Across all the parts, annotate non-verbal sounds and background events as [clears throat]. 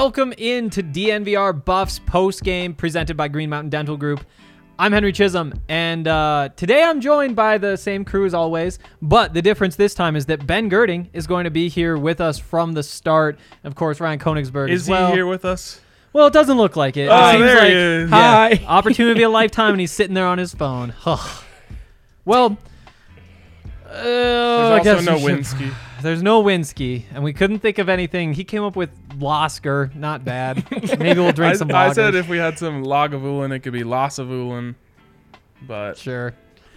Welcome into DNVR Buffs post game presented by Green Mountain Dental Group. I'm Henry Chisholm, and uh, today I'm joined by the same crew as always. But the difference this time is that Ben Girding is going to be here with us from the start. Of course, Ryan Koenigsberg Is as he here with us? Well, it doesn't look like it. Oh, it seems there like he is. yeah, [laughs] opportunity of a lifetime, and he's sitting there on his phone. well, uh, There's I also guess no we should- Winsky. There's no Winsky, and we couldn't think of anything. He came up with Losker, not bad. [laughs] Maybe we'll drink I, some. I said if we had some Lagavulin, it could be Lossavulin, but sure.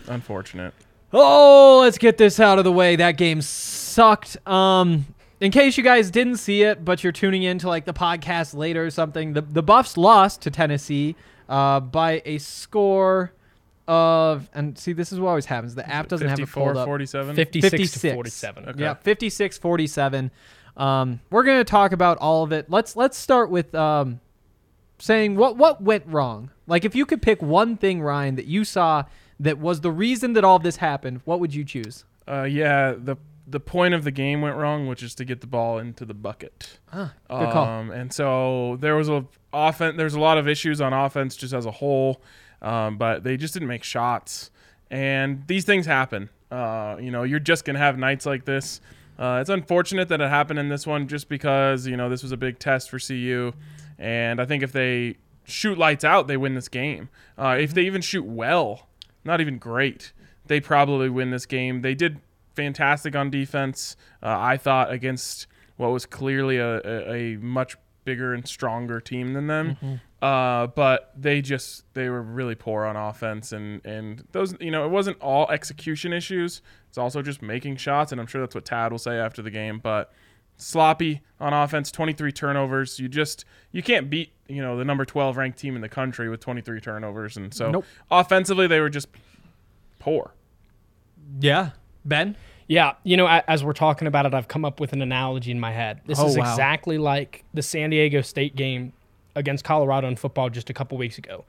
unfortunate. Oh, let's get this out of the way. That game sucked. Um, in case you guys didn't see it, but you're tuning in to like the podcast later or something, the the Buffs lost to Tennessee uh, by a score of and see this is what always happens. The app doesn't have it 54, pulled up. 47. 56, 56. to 47. Okay. Yeah, 56 47. Um, we're going to talk about all of it. Let's let's start with um, saying what what went wrong. Like if you could pick one thing Ryan that you saw that was the reason that all of this happened, what would you choose? Uh, yeah, the the point of the game went wrong, which is to get the ball into the bucket. Ah, good call. Um, and so there was a offense. There's a lot of issues on offense just as a whole, um, but they just didn't make shots. And these things happen. Uh, you know, you're just gonna have nights like this. Uh, it's unfortunate that it happened in this one, just because you know this was a big test for CU, and I think if they shoot lights out, they win this game. Uh, if they even shoot well, not even great, they probably win this game. They did fantastic on defense. Uh, I thought against what was clearly a, a, a much bigger and stronger team than them. Uh, but they just they were really poor on offense and and those you know it wasn't all execution issues. It's also just making shots, and I'm sure that's what Tad will say after the game. But sloppy on offense, 23 turnovers. You just you can't beat you know the number 12 ranked team in the country with 23 turnovers, and so Nope. offensively they were just poor. Yeah, Ben. Yeah, you know, as we're talking about it, I've come up with an analogy in my head. This Oh, is wow. exactly like the San Diego State game against Colorado in football just a couple weeks ago.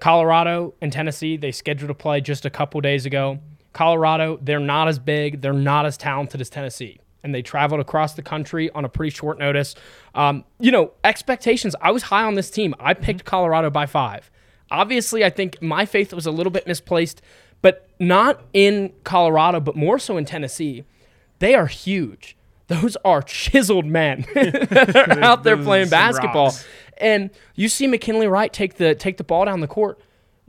Colorado and Tennessee, they scheduled to play just a couple days ago. Colorado, they're not as big, they're not as talented as Tennessee. And they traveled across the country on a pretty short notice. Um, you know, expectations. I was high on this team. I picked Colorado by five. Obviously, I think my faith was a little bit misplaced, but not in Colorado, but more so in Tennessee. They are huge. Those are chiseled men that [laughs] are out there playing basketball. rocks. And you see McKinley Wright take the take the ball down the court.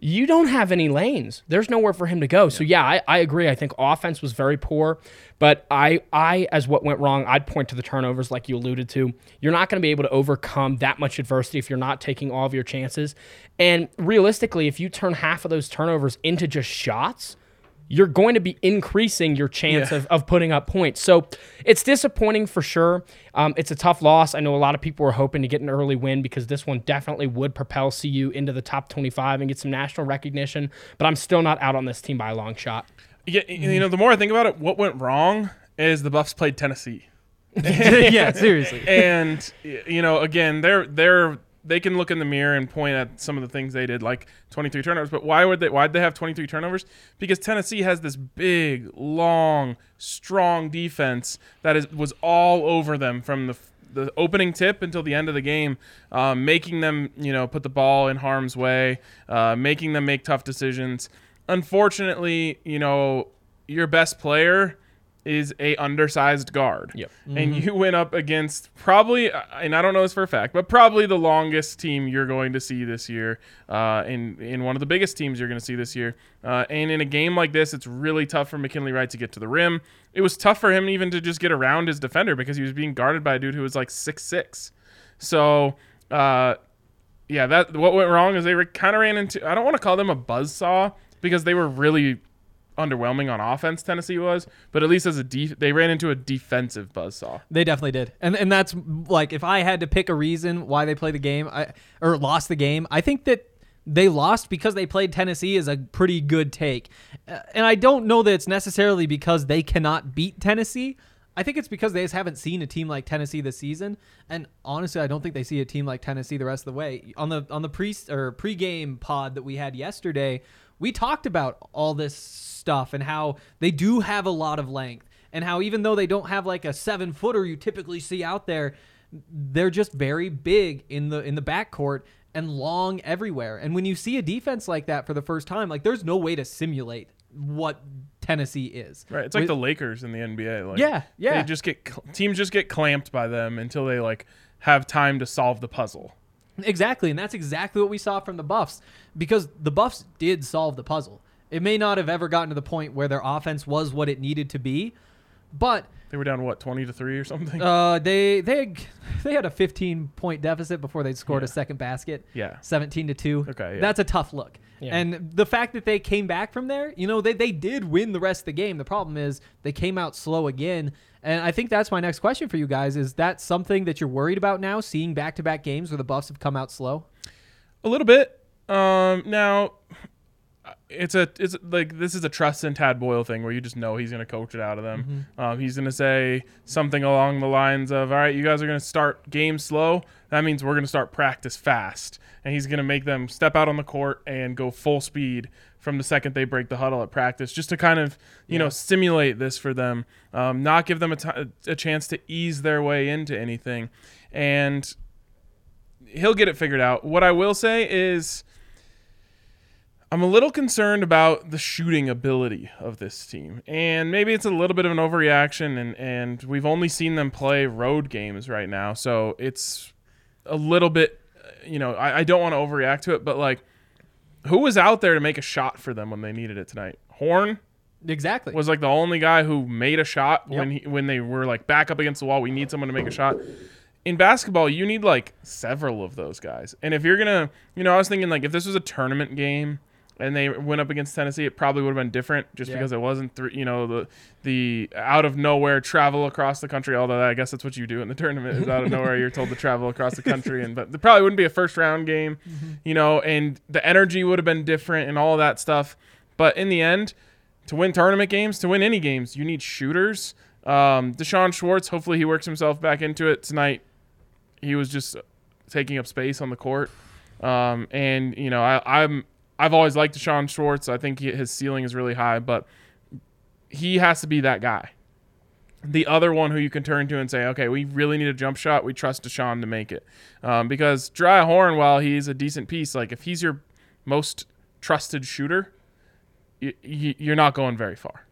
You don't have any lanes. There's nowhere for him to go. So yeah, I, I agree. I think offense was very poor. But I I as what went wrong, I'd point to the turnovers like you alluded to. You're not going to be able to overcome that much adversity if you're not taking all of your chances. And realistically, if you turn half of those turnovers into just shots, you're going to be increasing your chance Yeah. of, of putting up points. So it's disappointing for sure. Um, it's a tough loss. I know a lot of people were hoping to get an early win because this one definitely would propel CU into the top 25 and get some national recognition. But I'm still not out on this team by a long shot. Yeah, you know, the more I think about it, what went wrong is the Buffs played Tennessee. [laughs] yeah, seriously. and you know, again, they're they're they can look in the mirror and point at some of the things they did, like 23 turnovers. But why would they? Why'd they have 23 turnovers? Because Tennessee has this big, long, strong defense that is was all over them from the the opening tip until the end of the game, um, making them you know put the ball in harm's way, uh, making them make tough decisions. Unfortunately, you know, your best player is a undersized guard. Yep. And you went up against probably, uh, and I don't know this for a fact, but probably the longest team you're going to see this year, uh, in in one of the biggest teams you're going to see this year. Uh, and in a game like this, it's really tough for McKinley Wright to get to the rim. It was tough for him even to just get around his defender because he was being guarded by a dude who was like six six. So. Uh, yeah, that what went wrong is they kind of ran into. I don't want to call them a buzz saw because they were really underwhelming on offense. Tennessee was, but at least as a def- they ran into a defensive buzz saw. They definitely did, and and that's like if I had to pick a reason why they played the game, I or lost the game, I think that they lost because they played Tennessee is a pretty good take, Uh, and I don't know that it's necessarily because they cannot beat Tennessee. I think it's because they just haven't seen a team like Tennessee this season, and honestly, I don't think they see a team like Tennessee the rest of the way. On the on the pre or pregame pod that we had yesterday, we talked about all this stuff and how they do have a lot of length and how even though they don't have like a seven footer you typically see out there, they're just very big in the in the backcourt and long everywhere. And when you see a defense like that for the first time, like there's no way to simulate what Tennessee is. Right, it's like With- the Lakers in the NBA. Like, Yeah, yeah. They just get teams just get clamped by them until they like have time to solve the puzzle. Exactly, and that's exactly what we saw from the Buffs because the Buffs did solve the puzzle. It may not have ever gotten to the point where their offense was what it needed to be, but They were down what twenty to three or something. uh, they they [laughs] they had a 15 point deficit before they scored a second basket. Yeah. 17 to 2. Okay, yeah. That's a tough look. Yeah. And the fact that they came back from there, you know, they, they did win the rest of the game. The problem is they came out slow again. And I think that's my next question for you guys. Is that something that you're worried about now, seeing back to back games where the Buffs have come out slow? A little bit. Um, now, it's a it's like this is a trust in Tad Boyle thing where you just know he's going to coach it out of them. Um, he's going to say something along the lines of, "All right, you guys are going to start game slow. That means we're going to start practice fast." And he's going to make them step out on the court and go full speed from the second they break the huddle at practice, just to kind of you know simulate this for them, um, not give them a, t- a chance to ease their way into anything, and he'll get it figured out. What I will say is. I'm a little concerned about the shooting ability of this team. And maybe it's a little bit of an overreaction and, and we've only seen them play road games right now. So it's a little bit you know, I, I don't want to overreact to it, but like who was out there to make a shot for them when they needed it tonight? Horne Exactly. was like the only guy who made a shot when he, when they were like back up against the wall. We need someone to make a shot. In basketball, you need like several of those guys. And if you're gonna, you know, I was thinking like if this was a tournament game and they went up against Tennessee, it probably would have been different just Yeah. because it wasn't three, you know, the the out of nowhere travel across the country. Although I guess that's what you do in the tournament is out of nowhere you're told to travel across the country, and but it probably wouldn't be a first round game, you know, and the energy would have been different and all that stuff. But in the end, to win tournament games, to win any games, you need shooters. Um, D'Shawn Schwartz, hopefully he works himself back into it tonight. He was just taking up space on the court, um, and you know I, I'm I've always liked D'Shawn Schwartz. I think he, his ceiling is really high, but he has to be that guy. The other one who you can turn to and say, okay, we really need a jump shot. We trust D'Shawn to make it, um, because Dry Horne, while he's a decent piece, like if he's your most trusted shooter, y- y- you're not going very far.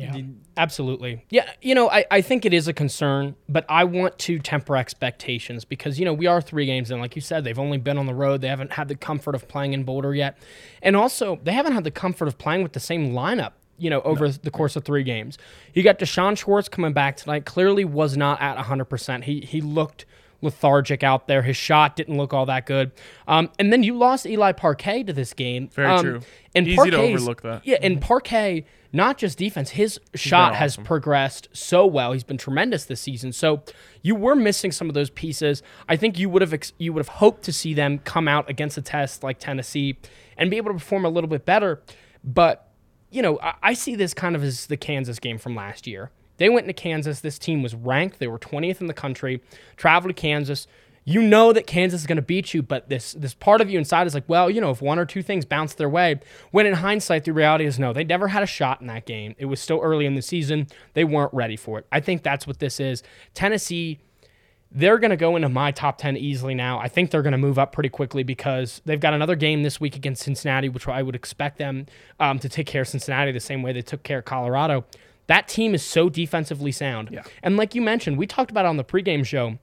Yeah, absolutely. Yeah, you know, I, I think it is a concern, but I want to temper expectations because, you know, we are three games in. Like you said, they've only been on the road. They haven't had the comfort of playing in Boulder yet. And also, they haven't had the comfort of playing with the same lineup, you know, over the course of three games. You got D'Shawn Schwartz coming back tonight, clearly was not at 100%. He, he looked lethargic out there. His shot didn't look all that good. Um, and then you lost Eli Parquet to this game. Very Um, true. And Easy to overlook that. Yeah, and Parquet, not just defense, his shot has progressed so well. He's been tremendous this season. So you were missing some of those pieces. I think you would have ex- you would have hoped to see them come out against a test like Tennessee and be able to perform a little bit better. But you know, I, I see this kind of as the Kansas game from last year. They went into Kansas. This team was ranked. They were 20th in the country. Traveled to Kansas. You know that Kansas is going to beat you, but this this part of you inside is like, well, you know, if one or two things bounce their way. When in hindsight, the reality is no, they never had a shot in that game. It was still early in the season. They weren't ready for it. I think that's what this is. Tennessee they're going to go into my top 10 easily now. I think they're going to move up pretty quickly because they've got another game this week against Cincinnati, which I would expect them um, to take care of Cincinnati the same way they took care of Colorado. That team is so defensively sound. Yeah. And like you mentioned, we talked about it on the pregame show,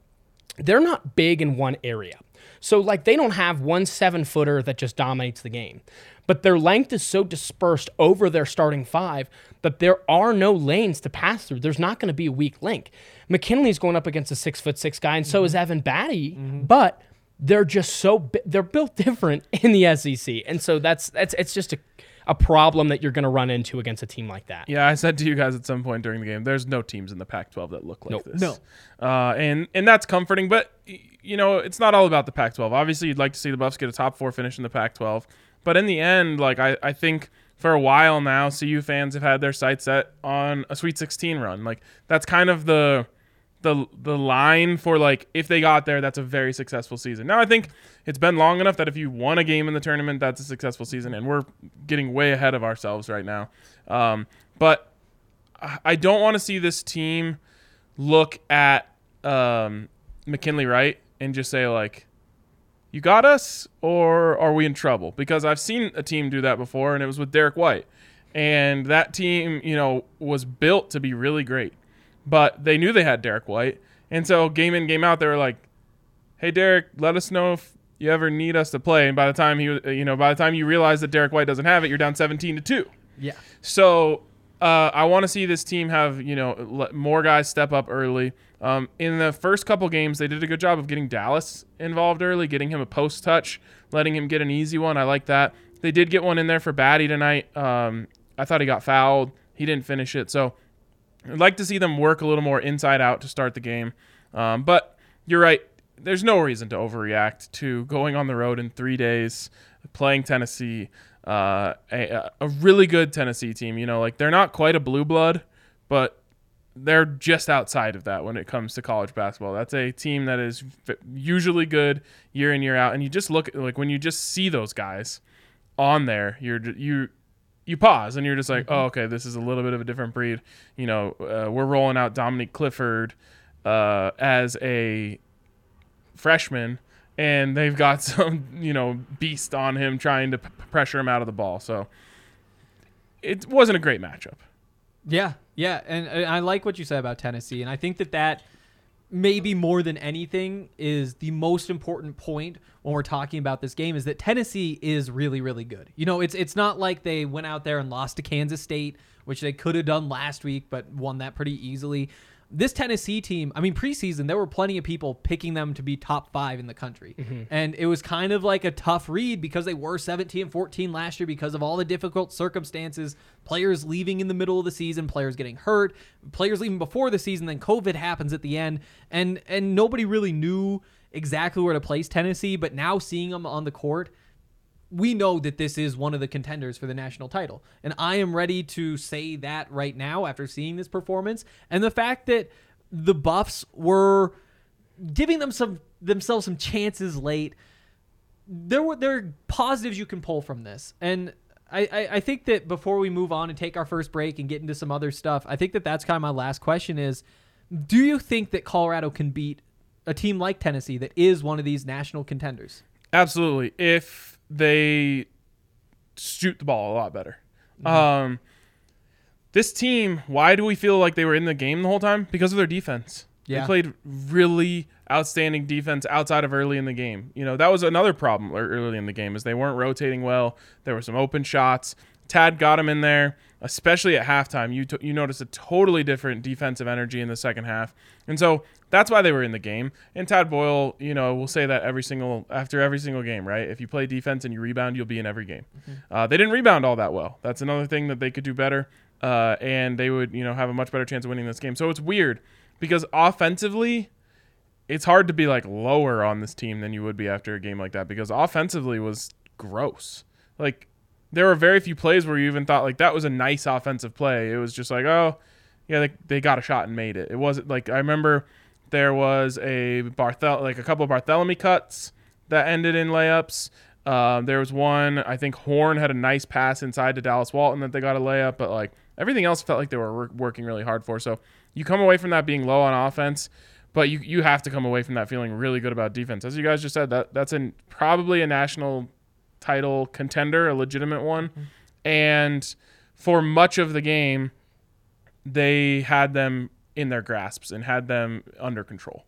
they're not big in one area. So, like, they don't have one seven footer that just dominates the game. But their length is so dispersed over their starting five that there are no lanes to pass through. There's not going to be a weak link. McKinley's going up against a six foot six guy, and so is mm-hmm. Evan Battey, mm-hmm. but they're just so they're built [laughs] different in the SEC, and so that's that's it's just a a problem that you're going to run into against a team like that. Yeah, I said to you guys at some point during the game, there's no teams in the Pac-12 that look like Nope. this. No. uh, and and that's comforting. But you know, it's not all about the Pac-12. Obviously, you'd like to see the Buffs get a top four finish in the Pac-12, but in the end, like I, I think for a while now, CU fans have had their sights set on a Sweet 16 run. Like that's kind of the the the line for like if they got there, that's a very successful season. Now I think it's been long enough that if you won a game in the tournament, that's a successful season, and we're getting way ahead of ourselves right now. Um, but I- don't want to see this team look at um, McKinley Wright and just say like, "You got us," or "Are we in trouble?" Because I've seen a team do that before, and it was with Derrick White, and that team, you know, was built to be really great, but they knew they had Derrick White, and so game in game out, they were like, "Hey, Derrick, let us know if." You ever need us to play, and by the time he, you know, by the time you realize that Derrick White doesn't have it, you're down 17 to two. Yeah. So uh, I want to see this team have you know let more guys step up early. Um, in the first couple games, they did a good job of getting Dallas involved early, getting him a post touch, letting him get an easy one. I like that. They did get one in there for Battey tonight. Um, I thought he got fouled. He didn't finish it. So I'd like to see them work a little more inside out to start the game. Um, but you're right. There's no reason to overreact to going on the road in three days, playing Tennessee, uh, a, a really good Tennessee team. You know, like they're not quite a blue blood, but they're just outside of that when it comes to college basketball. That's a team that is usually good year in year out, and you just look like when you just see those guys on there, you're you you pause and you're just like, oh, okay, this is a little bit of a different breed. You know, uh, we're rolling out Dominique Clifford uh, as a freshman, and they've got [laughs] some you know beast on him trying to p- pressure him out of the ball. So it wasn't a great matchup. Yeah, yeah, and, and I like what you said about Tennessee, and I think that that maybe more than anything is the most important point when we're talking about this game is that Tennessee is really really good. You know, it's it's not like they went out there and lost to Kansas State, which they could have done last week but won that pretty easily. This Tennessee team, I mean preseason there were plenty of people picking them to be top 5 in the country. Mm-hmm. And it was kind of like a tough read because they were 17 and 14 last year because of all the difficult circumstances, players leaving in the middle of the season, players getting hurt, players leaving before the season, then COVID happens at the end, and and nobody really knew exactly where to place Tennessee, but now seeing them on the court, we know that this is one of the contenders for the national title. And I am ready to say that right now after seeing this performance and the fact that the Buffs were giving them some themselves some chances late. There were there are positives you can pull from this. And I, I, I think that before we move on and take our first break and get into some other stuff, I think that that's kind of my last question is do you think that Colorado can beat a team like Tennessee that is one of these national contenders? Absolutely. If they shoot the ball a lot better. Um, this team, why do we feel like they were in the game the whole time? Because of their defense. Yeah. They played really outstanding defense outside of early in the game. You know, that was another problem early in the game is they weren't rotating well. There were some open shots. Tad got him in there, especially at halftime. You t- you noticed a totally different defensive energy in the second half, and so that's why they were in the game. And Tad Boyle, you know, will say that every single after every single game, right? If you play defense and you rebound, you'll be in every game. Uh, they didn't rebound all that well. That's another thing that they could do better, uh, and they would you know have a much better chance of winning this game. So it's weird because offensively, it's hard to be like lower on this team than you would be after a game like that because offensively was gross. Like there were very few plays where you even thought like that was a nice offensive play. It was just like, oh, yeah, they, they got a shot and made it. It wasn't like I remember there was a Barthel like a couple of Barthelemy cuts that ended in layups. Uh, there was one I think Horne had a nice pass inside to Dallas Walton that they got a layup, but like everything else felt like they were wor- working really hard for. So you come away from that being low on offense, but you you have to come away from that feeling really good about defense. As you guys just said, that that's in probably a national title contender, a legitimate one, mm-hmm. and for much of the game, they had them in their grasps and had them under control.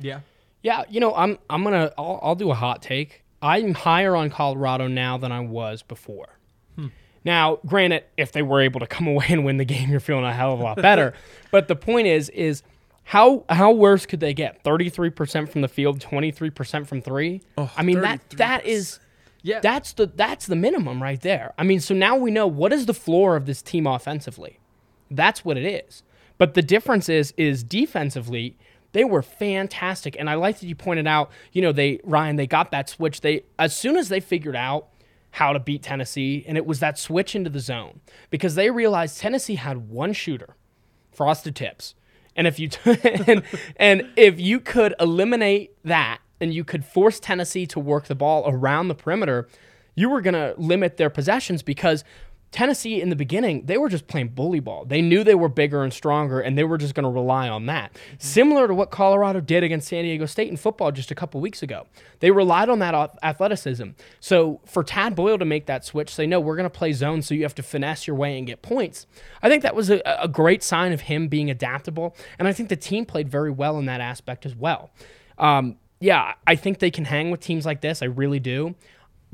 Yeah. Yeah, you know, I'm I'm gonna I'll, I'll do a hot take. I'm higher on Colorado now than I was before. Hmm. Now, granted, if they were able to come [laughs] away and win the game, you're feeling a hell of a lot better. [laughs] but the point is, is how how worse could they get? 33% from the field, 23% from three. I mean that that is Yeah. that's the that's the minimum right there. I mean, so now we know what is the floor of this team offensively. That's what it is. But the difference is is defensively, they were fantastic. And I like that you pointed out, you know, they Ryan, they got that switch. They as soon as they figured out how to beat Tennessee, and it was that switch into the zone. Because they realized Tennessee had one shooter, frosted tips. And if you [laughs] and, and if you could eliminate that and you could force Tennessee to work the ball around the perimeter, you were going to limit their possessions because Tennessee in the beginning, they were just playing bully ball. They knew they were bigger and stronger and they were just going to rely on that. Similar to what Colorado did against San Diego State in football just a couple weeks ago. They relied on that athleticism. So for Tad Boyle to make that switch, say, no, we're going to play zone so you have to finesse your way and get points. I think that was a, a great sign of him being adaptable. And I think the team played very well in that aspect as well. Um, yeah, I think they can hang with teams like this. I really do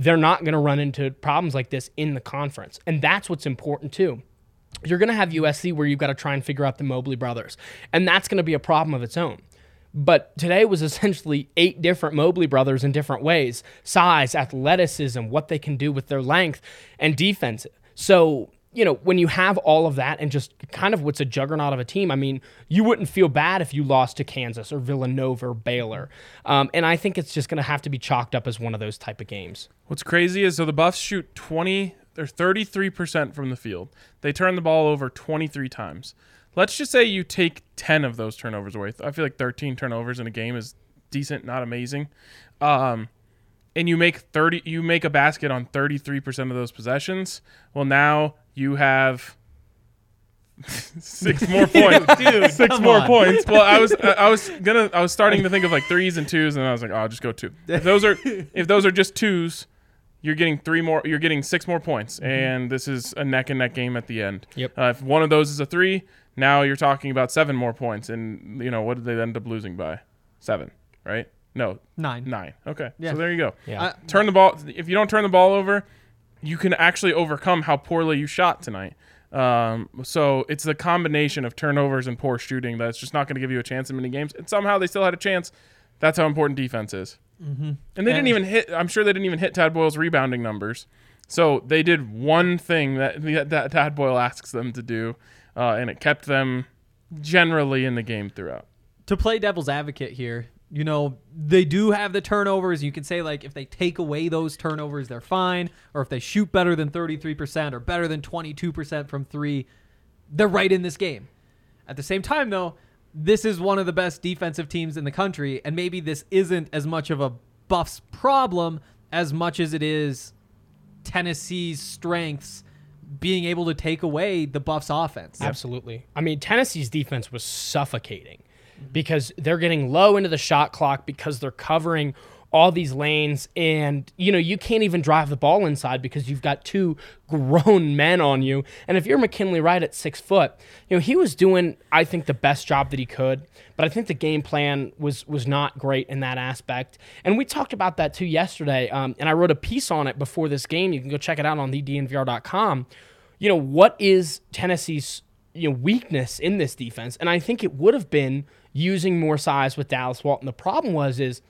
they're not going to run into problems like this in the conference. And that's what's important too. You're going to have USC where you've got to try and figure out the Mobley brothers. And that's going to be a problem of its own. But today was [laughs] essentially eight different Mobley brothers in different ways size, athleticism, what they can do with their length, and defense. So, you know, when you have all of that and just kind of what's a juggernaut of a team, I mean, you wouldn't feel bad if you lost to Kansas or Villanova or Baylor. Um, and I think it's just going to have to be chalked up as one of those type of games. What's crazy is so the Buffs shoot 20 or 33% from the field. They turn the ball over 23 times. Let's just say you take 10 of those turnovers away. I feel like 13 turnovers in a game is decent, not amazing. Um, and you make 30 you make a basket on 33% of those possessions. Well, now you have [laughs] six more [laughs] points. Dude, six more on. points. Well, I was I was gonna I was starting to think of like threes and twos, and I was like, oh, I'll just go two. If those are if those are just twos, you're getting three more. You're getting six more points, and this is a neck and neck game at the end. Yep. Uh, if one of those is a three, now you're talking about seven more points, and you know what did they end up losing by? Seven, right? No, Nine. nine. Okay, Yeah. so there you go. Yeah. I- Turn the ball. If you don't turn the ball over, you can actually overcome how poorly you shot tonight. Um, so it's the combination of turnovers and poor shooting that's just not going to give you a chance in many games. And somehow they still had a chance. That's how important defense is. Mm-hmm. And they didn't even hit. I'm sure they didn't even hit Tad Boyle's rebounding numbers. So they did one thing that that Tad Boyle asks them to do, uh, and it kept them generally in the game throughout. to play devil's advocate here, you know, they do have the turnovers. You can say, like, if they take away those turnovers, they're fine. Or if they shoot better than 33% or better than 22% from three, they're right in this game. At the same time, though, this is one of the best defensive teams in the country. And maybe this isn't as much of a Buffs problem as much as it is Tennessee's strengths being able to take away the Buffs offense. Absolutely. I mean, Tennessee's defense was suffocating because they're getting low into the shot clock because they're covering all these lanes. And you know you can't even drive the ball inside because you've got two [laughs] grown men on you. And if you're mckinley Wright at six foot you know he was doing i think the best job that he could. But i think the game plan was was not great in that aspect. And we talked about that too yesterday. Um, and i wrote a piece on it before this game. You can go check it out on thednvr.com you know what is tennessee's you know weakness in this defense? And i think it would have been using more size with dallas walton the problem was is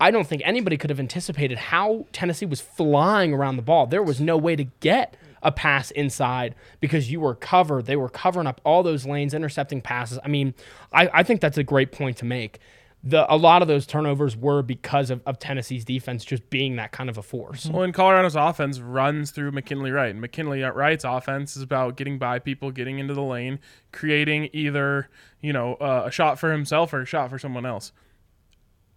I don't think anybody could have anticipated how Tennessee was flying around the ball. There was no way to get a pass inside because you were covered. They were covering up all those lanes, intercepting passes. I mean, I, I think that's a great point to make. The a lot of those turnovers were because of, of Tennessee's defense just being that kind of a force. Well, and Colorado's offense runs through McKinley Wright. And McKinley Wright's offense is about getting by people, getting into the lane, creating either you know uh, a shot for himself or a shot for someone else.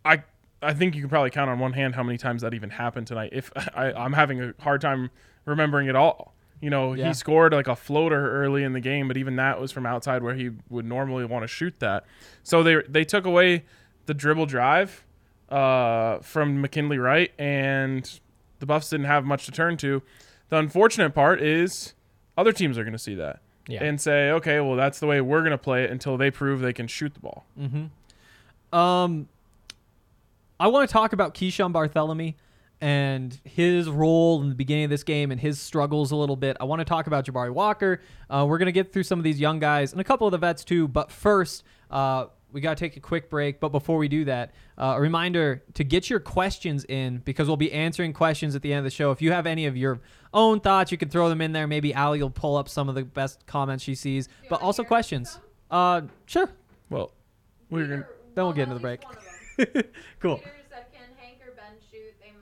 I I think you can probably count on one hand how many times that even happened tonight. If [laughs] I, I'm having a hard time remembering it all. You know, Yeah. he scored like a floater early in the game, but even that was from outside where he would normally want to shoot that. So they they took away the dribble drive uh, from McKinley Wright, and the Buffs didn't have much to turn to. The unfortunate part is other teams are going to see that Yeah. and say, okay, well, that's the way we're going to play it until they prove they can shoot the ball. Um, I want to talk about Keeshawn Barthelemy and his role in the beginning of this game and his struggles a little bit. I want to talk about Jabari Walker. Uh, we're going to get through some of these young guys and a couple of the vets too. But first, uh, we got to take a quick break. But before we do that, uh, a reminder to get your questions in because we'll be answering questions at the end of the show. If you have any of your own thoughts, you can throw them in there. Maybe Allie will pull up some of the best comments she sees, but also questions. Uh, sure. Well, we're going to. Then we'll get into the break. [laughs] cool. Shooters that can Hank or Ben shoot, they m-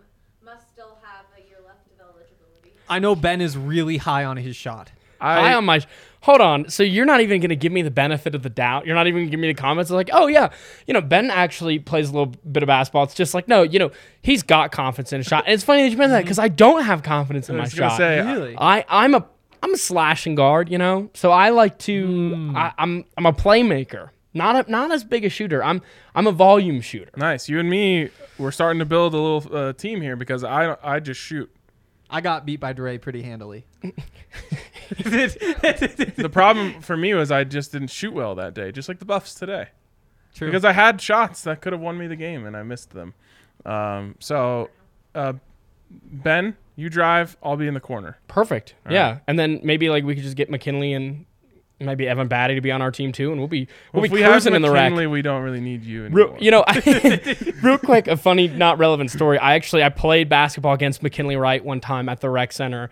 must still have a year left of eligibility. I know Ben is really high on his shot. High on my. Hold on. So you're not even going to give me the benefit of the doubt. You're not even going to give me the comments like, oh yeah, you know Ben actually plays a little bit of basketball. It's just like no, you know he's got confidence in his shot. And it's funny that you mention that because I don't have confidence in my was going to shot. say, Really? I I'm a I'm a slashing guard, you know. So I like to. I, I'm I'm a playmaker, not a, not as big a shooter. I'm I'm a volume shooter. nice. You and me, we're starting to build a little uh, team here because I, I just shoot. I got beat by Dre pretty handily. [laughs] [laughs] The problem for me was I just didn't shoot well that day, just like the Buffs today. True. because I had shots that could have won me the game and I missed them. Um, so, uh, Ben, you drive. I'll be in the corner. Perfect. yeah, and then maybe like we could just get McKinley and maybe Evan Battey to be on our team too, and we'll be we'll if be we cruising in the rack. We don't really need you anymore. Real, you know, [laughs] [laughs] real quick, a funny, not relevant story. I actually I played basketball against McKinley Wright one time at the rec center,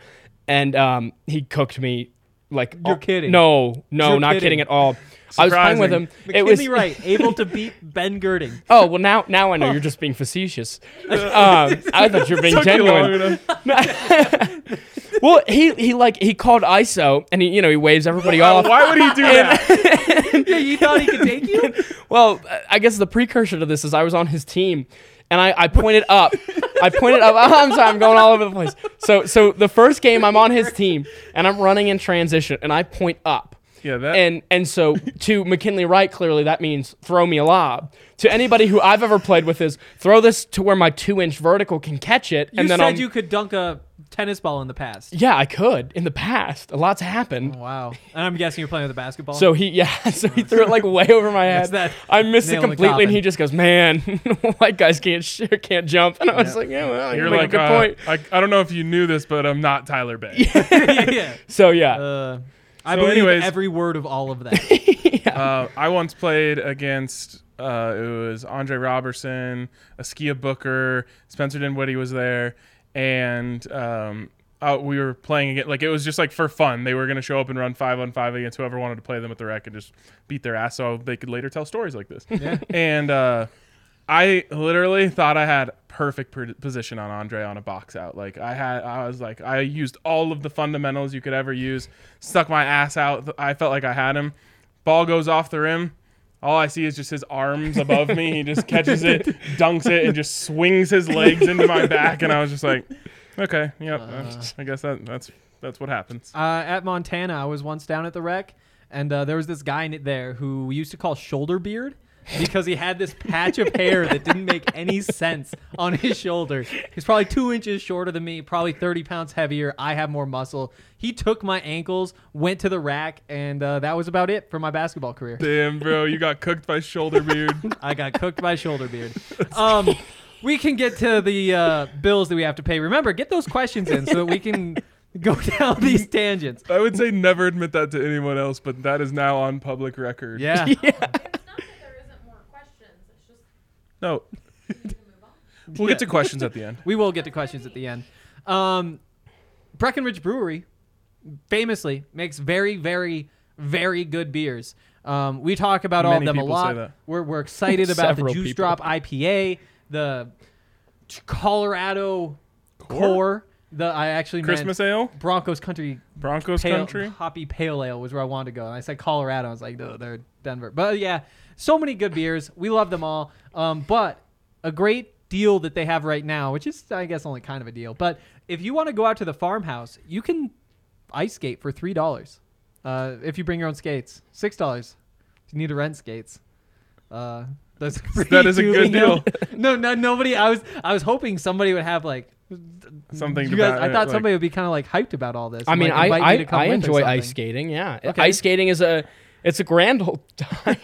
and um, he cooked me like You're oh, kidding. No, no, You're not kidding. kidding. at all. I was playing with him. Surprising. It was right, able to beat Ben Girding. [laughs] Oh well, now now I know you're just being facetious. [laughs] Um, I thought you were being genuine. [laughs] Well, he he like he called ISO and he you know he waves everybody off. Why would he do that? yeah, you thought he could take you? Well, I guess the precursor to this is I was on his team, and I, I pointed up. I pointed up. [laughs] I'm sorry, I'm going all over the place. So so the first game I'm on his team, and I'm running in transition, and I point up. Yeah, that. And and so to McKinley Wright, clearly that means throw me a lob. To anybody who I've ever played with is throw this to where my two inch vertical can catch it, You and then said I'll, you could dunk a tennis ball in the past. yeah, I could in the past. A lot's happened. Wow. [laughs] And I'm guessing you're playing with a basketball. So he, yeah, [laughs] so he threw it like way over my head. that I missed it nail in the completely, and he just goes, "Man, [laughs] white guys can't sh- can't jump." And I was like, "Yeah, well, You're you make like, a good uh, point." I, I don't know if you knew this, but I'm not Tyler Bey. yeah. So yeah, Uh, I So believe anyways- every word of all of that. uh, I once played against. Uh, it was Andre Roberson, Askia Booker, Spencer Dinwiddie was there, and um, uh, we were playing again. Like it was just like for fun. They were gonna show up and run five on five against whoever wanted to play them at the rec and just beat their ass, so they could later tell stories like this. Yeah. [laughs] And uh, I literally thought I had perfect position on Andre on a box out. Like I had, I was like, I used all of the fundamentals you could ever use. Stuck my ass out. I felt like I had him. Ball goes off the rim. All I see is just his arms above me. He just catches it, [laughs] dunks it, and just swings his legs into my back. And I was just like, okay, yep. I guess that that's that's what happens. Uh, at Montana, I was once down at the wreck, and uh, there was this guy in there who we used to call Shoulder Beard because he had this patch of hair that didn't make any sense on his shoulder. He's probably two inches shorter than me, probably 30 pounds heavier. I have more muscle. He took my ankles, went to the rack, and uh, that was about it for my basketball career. Damn, bro, you got cooked by shoulder beard. [laughs] I got cooked by shoulder beard. Um, we can get to the uh, bills that we have to pay. Remember, get those questions in so that we can go [laughs] down these tangents. I would say never admit that to anyone else, but that is now on public record. Yeah. [laughs] It's not that there isn't more questions. It's just No, we need to move on. we'll get to questions at the end. [laughs] We will get to questions at the end. Um, Breckenridge Brewery famously makes very, very, very good beers. Um, we talk about all of them a people say lot. that. We're, we're excited [laughs] about the Several Juice people. Drop IPA, the Colorado Core? Core. The I actually Christmas meant ale, Broncos Country Broncos pale, country. hoppy pale ale was where I wanted to go. And I said Colorado. I was like, no, they're Denver. But yeah, so many good beers. We love them all. Um, but a great deal that they have right now, which is I guess only kind of a deal. But if you want to go out to the farmhouse, you can ice skate for three dollars. Uh, if you bring your own skates, six dollars. You need to rent skates. Uh, that's That is a good [laughs] deal. no, no, nobody. I was, I was hoping somebody would have like Something You guys, about I it, thought like- somebody would be kind of like hyped about all this. I mean, like, I invite me I, I enjoy ice skating. Yeah, Okay. ice skating is a it's a grand old [laughs] time.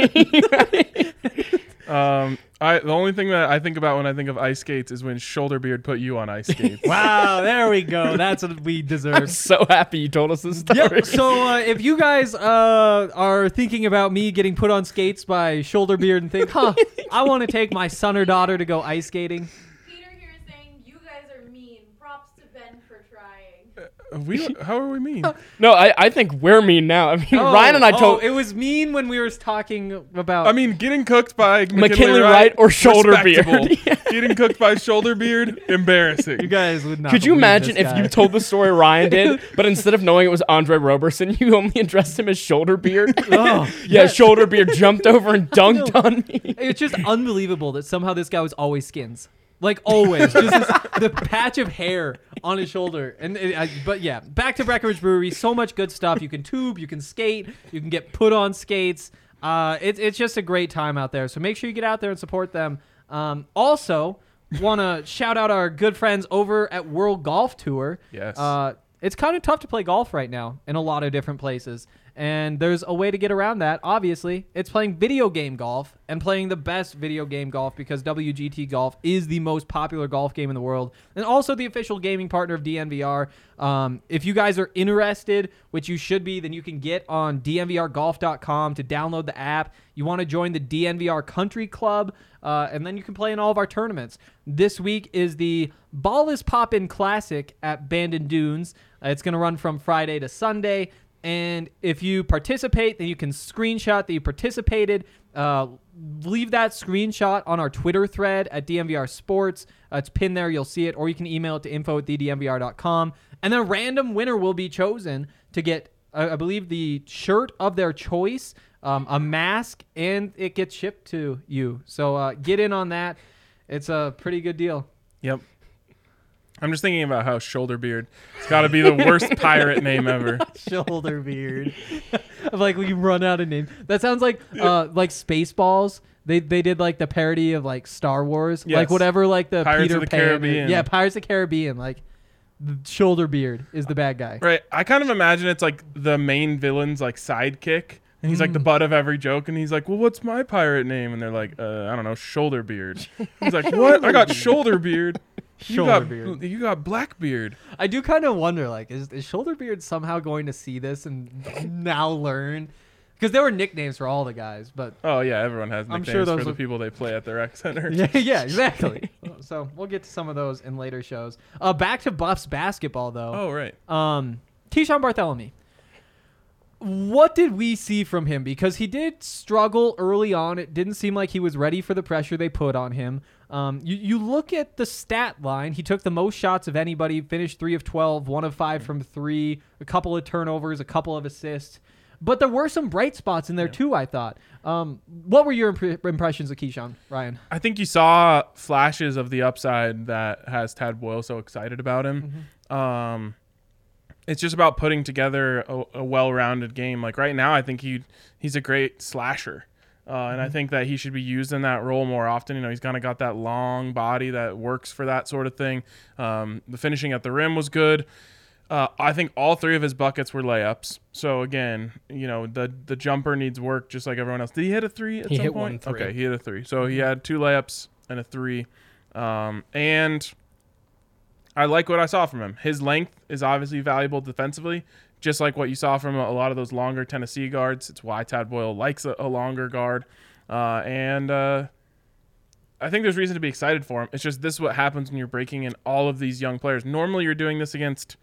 Um, I the only thing that I think about when I think of ice skates is when Shoulderbeard put you on ice [laughs] skates. Wow, there we go. That's what we [laughs] I'm deserve. so happy you told us this story. Yep. So uh, if you guys uh, are thinking about me getting put on skates by shoulder beard and think, huh, I want to take my son or daughter to go ice skating. Peter here is saying you guys are mean. Props to Ben for trying. We how are we mean? [laughs] No, I, I think we're mean now. I mean, Oh, Ryan and I oh, told it was mean when we were talking about. I mean, getting cooked by McKinley, McKinley Wright or Shoulderbeard. respectable. [laughs] [laughs] getting cooked by shoulder beard, embarrassing. you guys would not. Could you believe imagine this if guy. you told the story Ryan did, but instead of knowing it was Andre Roberson, you only addressed him as Shoulder Beard? Oh, yeah, Shoulder Beard jumped over and dunked on me. It's just unbelievable that somehow this guy was always skins. Like always, just this, the patch of hair on his shoulder. And it, I, but yeah, back to Breckenridge Brewery. So much good stuff. You can tube, you can skate, you can get put on skates. Uh, it's it's just a great time out there. So make sure you get out there and support them. Um, also, want to shout out our good friends over at World Golf Tour. Yes. Uh, it's kind of tough to play golf right now in a lot of different places. And there's a way to get around that, obviously. It's playing video game golf and playing the best video game golf because WGT Golf is the most popular golf game in the world and also the official gaming partner of DNVR. Um, if you guys are interested, which you should be, then you can get on dnvrgolf.com to download the app. You want to join the DNVR Country Club, uh, and then you can play in all of our tournaments. This week is the Ball is Poppin' Classic at Bandon Dunes. Uh, it's going to run from Friday to Sunday. And if you participate, then you can screenshot that you participated. Uh, leave that screenshot on our Twitter thread at DNVR Sports. Uh, it's pinned there. You'll see it. Or you can email it to info at thednvr.com. And then a random winner will be chosen to get, uh, I believe, the shirt of their choice, um, a mask, and it gets shipped to you. So uh, get in on that. It's a pretty good deal. Yep. I'm just thinking about how Shoulderbeard. It's got to be the worst [laughs] pirate name ever. [laughs] shoulder beard. I'm like we run out of names. That sounds like uh like Spaceballs. They they did like the parody of like Star Wars, like whatever like the Pirates Peter of the Pan. Caribbean. Yeah, Pirates of the Caribbean. Like shoulder beard is the bad guy. Right. I kind of imagine it's like the main villain's like sidekick. And he's like Mm. the butt of every joke, and he's like, "Well, what's my pirate name?" And they're like, uh, "I don't know, Shoulderbeard." He's like, "What? I got Shoulderbeard. You got Shoulderbeard. you got Blackbeard." I do kind of wonder like is, is shoulder beard somehow going to see this and [laughs] now learn? Because there were nicknames for all the guys, but Oh yeah, everyone has I'm nicknames sure for those the are- people they play at their rec [laughs] center. yeah, yeah, [laughs] exactly. so we'll get to some of those in later shows. Uh, back to Buffs basketball though. Oh right. Um, Keeshawn Barthelemy. What did we see from him? Because he did struggle early on. It didn't seem like he was ready for the pressure they put on him. Um, you, you look at the stat line. He took the most shots of anybody, finished 3 of 12, 1 of 5 from 3, a couple of turnovers, a couple of assists. But there were some bright spots in there too, I thought. Um, what were your impre- impressions of Keeshawn, Ryan? I think you saw flashes of the upside that has Tad Boyle so excited about him. Um, it's just about putting together a, a well-rounded game. Like right now, I think he he's a great slasher, uh, and I think that he should be used in that role more often. You know, he's kind of got that long body that works for that sort of thing. Um, the finishing at the rim was good. Uh, I think all three of his buckets were layups. So again, you know, the the jumper needs work just like everyone else. Did he hit a three at He some hit point? one three. Okay, he hit a three. So he had two layups and a three. Um, and I like what I saw from him. His length is obviously valuable defensively, just like what you saw from a, lot of those longer Tennessee guards. It's why Tad Boyle likes a, a longer guard. Uh, and uh, I think there's reason to be excited for him. It's just this is what happens when you're breaking in all of these young players. Normally, you're doing this against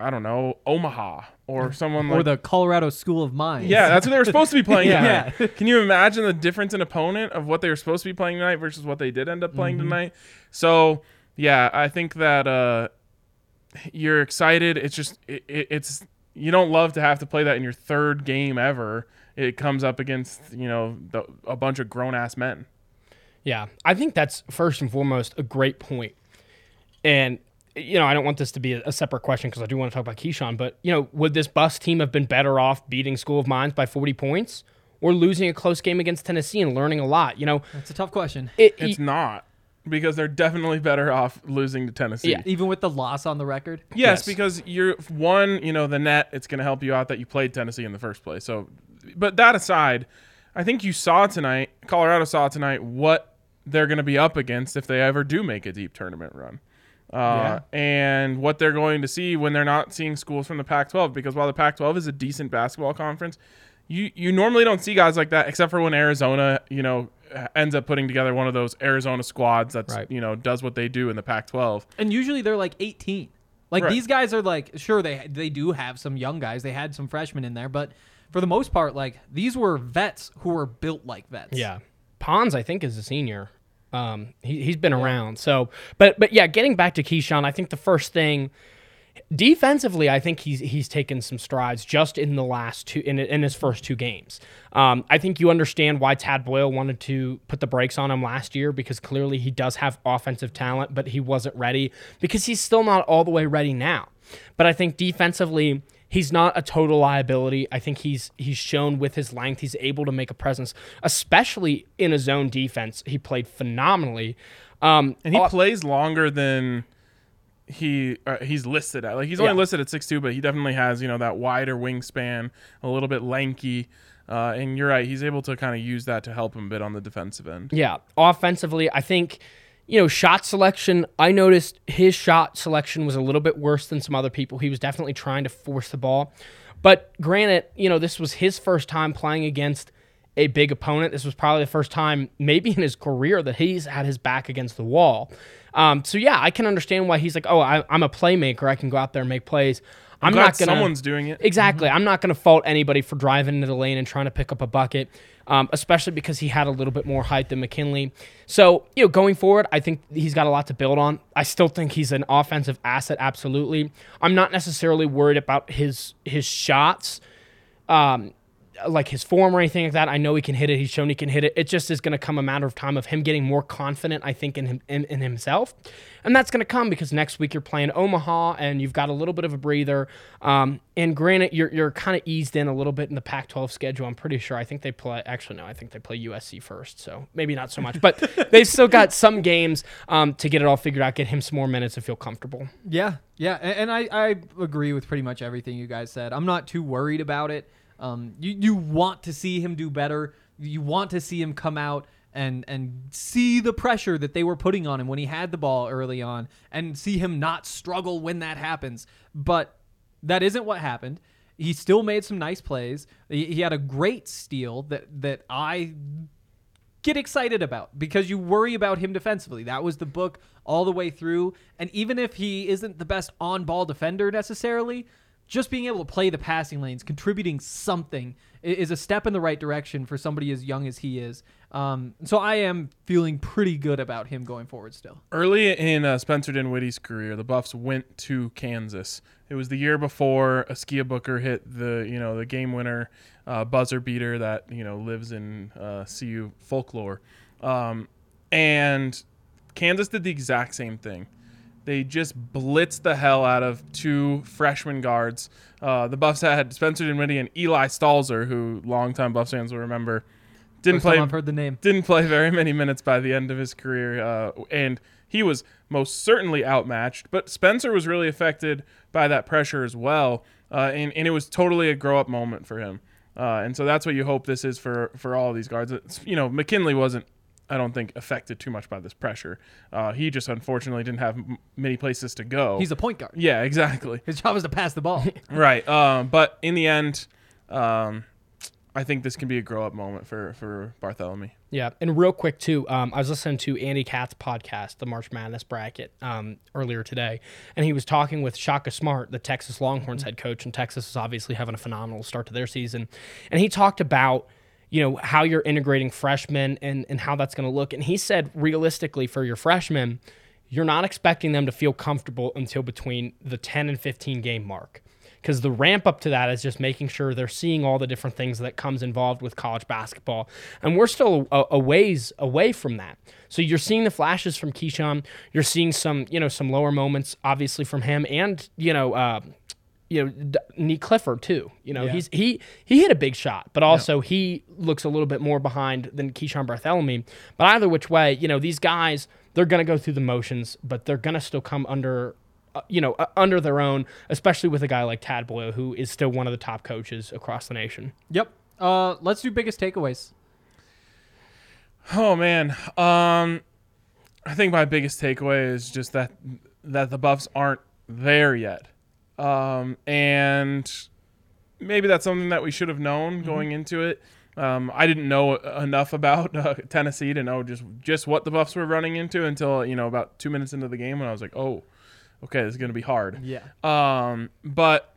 I don't know Omaha or [laughs] someone like or the Colorado School of Mines. yeah, that's what they were supposed to be [laughs] playing Yeah. tonight. Can you imagine the difference in opponent of what they were supposed to be playing tonight versus what they did end up playing tonight? So yeah, I think that uh, you're excited. It's just it, it, it's you don't love to have to play that in your third game ever. It comes up against you know the, a bunch of grown ass men. Yeah, I think that's first and foremost a great point. And you know, I don't want this to be a, a separate question because I do want to talk about Keeshawn. But you know, would this bus team have been better off beating School of Mines by 40 points or losing a close game against Tennessee and learning a lot? You know, That's a tough question. it, It's not because they're definitely better off losing to Tennessee. Yeah. Even with the loss on the record. Yes, Yes. because you're one, you know, the net, it's going to help you out that you played Tennessee in the first place. So, but that aside, I think you saw tonight, Colorado saw tonight what they're going to be up against if they ever do make a deep tournament run. Uh, And what they're going to see when they're not seeing schools from the Pac 12. Because while the Pac 12 is a decent basketball conference, you, you normally don't see guys like that except for when Arizona, you know, ends up putting together one of those Arizona squads that's, Right. you know, does what they do in the Pac 12. And usually they're like 18. Like Right. these guys are like sure they they do have some young guys. They had some freshmen in there, but for the most part like these were vets who were built like vets. Yeah, Pons I think is a senior. Um, he he's been around. So, but but yeah, getting back to Keeshawn, I think the first thing defensively, I think he's he's taken some strides just in the last two in in his first two games. Um, I think you understand why Tad Boyle wanted to put the brakes on him last year because clearly he does have offensive talent, but he wasn't ready because he's still not all the way ready now. But I think defensively, he's not a total liability. I think he's he's shown with his length he's able to make a presence, especially in a zone defense. He played phenomenally. Um, And he uh, plays longer than he uh, he's listed at. Like he's only Yeah. listed at six two, but he definitely has you know that wider wingspan, a little bit lanky. Uh, and you're right, he's able to kind of use that to help him a bit on the defensive end. Yeah, offensively, I think you know shot selection. I noticed his shot selection was a little bit worse than some other people. He was definitely trying to force the ball, but granted, you know this was his first time playing against a big opponent. This was probably the first time, maybe in his career, that he's had his back against the wall. Um, so yeah, I can understand why he's like, oh, I, I'm a playmaker. I can go out there and make plays. I'm, glad not gonna. someone's doing it. Exactly. I'm not going to fault anybody for driving into the lane and trying to pick up a bucket, um, especially because he had a little bit more height than McKinley. So, you know, going forward, I think he's got a lot to build on. I still think he's an offensive asset, absolutely. I'm not necessarily worried about his his shots. Um, like his form or anything like that. I know he can hit it. He's shown he can hit it. It just is going to come a matter of time of him getting more confident, I think, in him in, in himself, and that's going to come because next week you're playing Omaha and you've got a little bit of a breather. Um, and granted, you're you're kind of eased in a little bit in the Pac-12 schedule. I'm pretty sure. I think they play. Actually, no, I think they play USC first, so maybe not so much. But [laughs] they've still got some games um, to get it all figured out, get him some more minutes and feel comfortable. Yeah, yeah, a- and, I, I agree with pretty much everything you guys said. I'm not too worried about it. Um, you you want to see him do better. You want to see him come out and and see the pressure that they were putting on him when he had the ball early on, and see him not struggle when that happens. But that isn't what happened. He still made some nice plays. He, he had a great steal that that I get excited about because you worry about him defensively. That was the book all the way through. And even if he isn't the best on ball defender necessarily, just being able to play the passing lanes, contributing something, is a step in the right direction for somebody as young as he is. Um, so I am feeling pretty good about him going forward still. Early in uh, Spencer Dinwiddie's career, the Buffs went to Kansas. It was the year before Askia Booker hit the you know the game winner uh, buzzer beater that you know lives in uh, CU folklore, um, and Kansas did the exact same thing. They just blitzed the hell out of two freshman guards. Uh, the Buffs had Spencer Dinwiddie and Eli Stalzer, who longtime Buffs fans will remember, didn't First play I've heard the name. didn't play very many minutes by the end of his career, uh, and he was most certainly outmatched. But Spencer was really affected by that pressure as well, uh, and, and it was totally a grow up moment for him. Uh, and so that's what you hope this is for for all of these guards. It's, you know, McKinley wasn't, I don't think, affected too much by this pressure. Uh, he just unfortunately didn't have m- many places to go. He's a point guard. yeah, exactly. His job is to pass the ball. [laughs] Right. Um, but in the end, um, I think this can be a grow up moment for for Barthelemy. Yeah, and real quick too, um, I was listening to Andy Katz's podcast, the March Madness bracket, um, earlier today, and he was talking with Shaka Smart, the Texas Longhorns head coach, and Texas is obviously having a phenomenal start to their season, and he talked about you know how you're integrating freshmen and and how that's going to look, and he said realistically for your freshmen, you're not expecting them to feel comfortable until between the 10 and 15 game mark. Because the ramp up to that is just making sure they're seeing all the different things that comes involved with college basketball. And we're still a, a ways away from that. So you're seeing the flashes from Keeshawn. You're seeing some you know some lower moments obviously from him and you know uh, you know, D- Nick Clifford too. You know, Yeah. he's he he hit a big shot, but also he looks a little bit more behind than Keeshawn Barthelemy. But either which way, you know, these guys they're gonna go through the motions, but they're gonna still come under. Uh, you know, uh, under their own, especially with a guy like Tad Boyle, who is still one of the top coaches across the nation. Yep. Uh, let's do biggest takeaways. Oh man, um, I think my biggest takeaway is just that that the Buffs aren't there yet, um, and maybe that's something that we should have known going into it. Um, I didn't know enough about uh, Tennessee to know just just what the Buffs were running into until you know about two minutes into the game when I was like, oh, okay, this is gonna be hard. Yeah. Um, but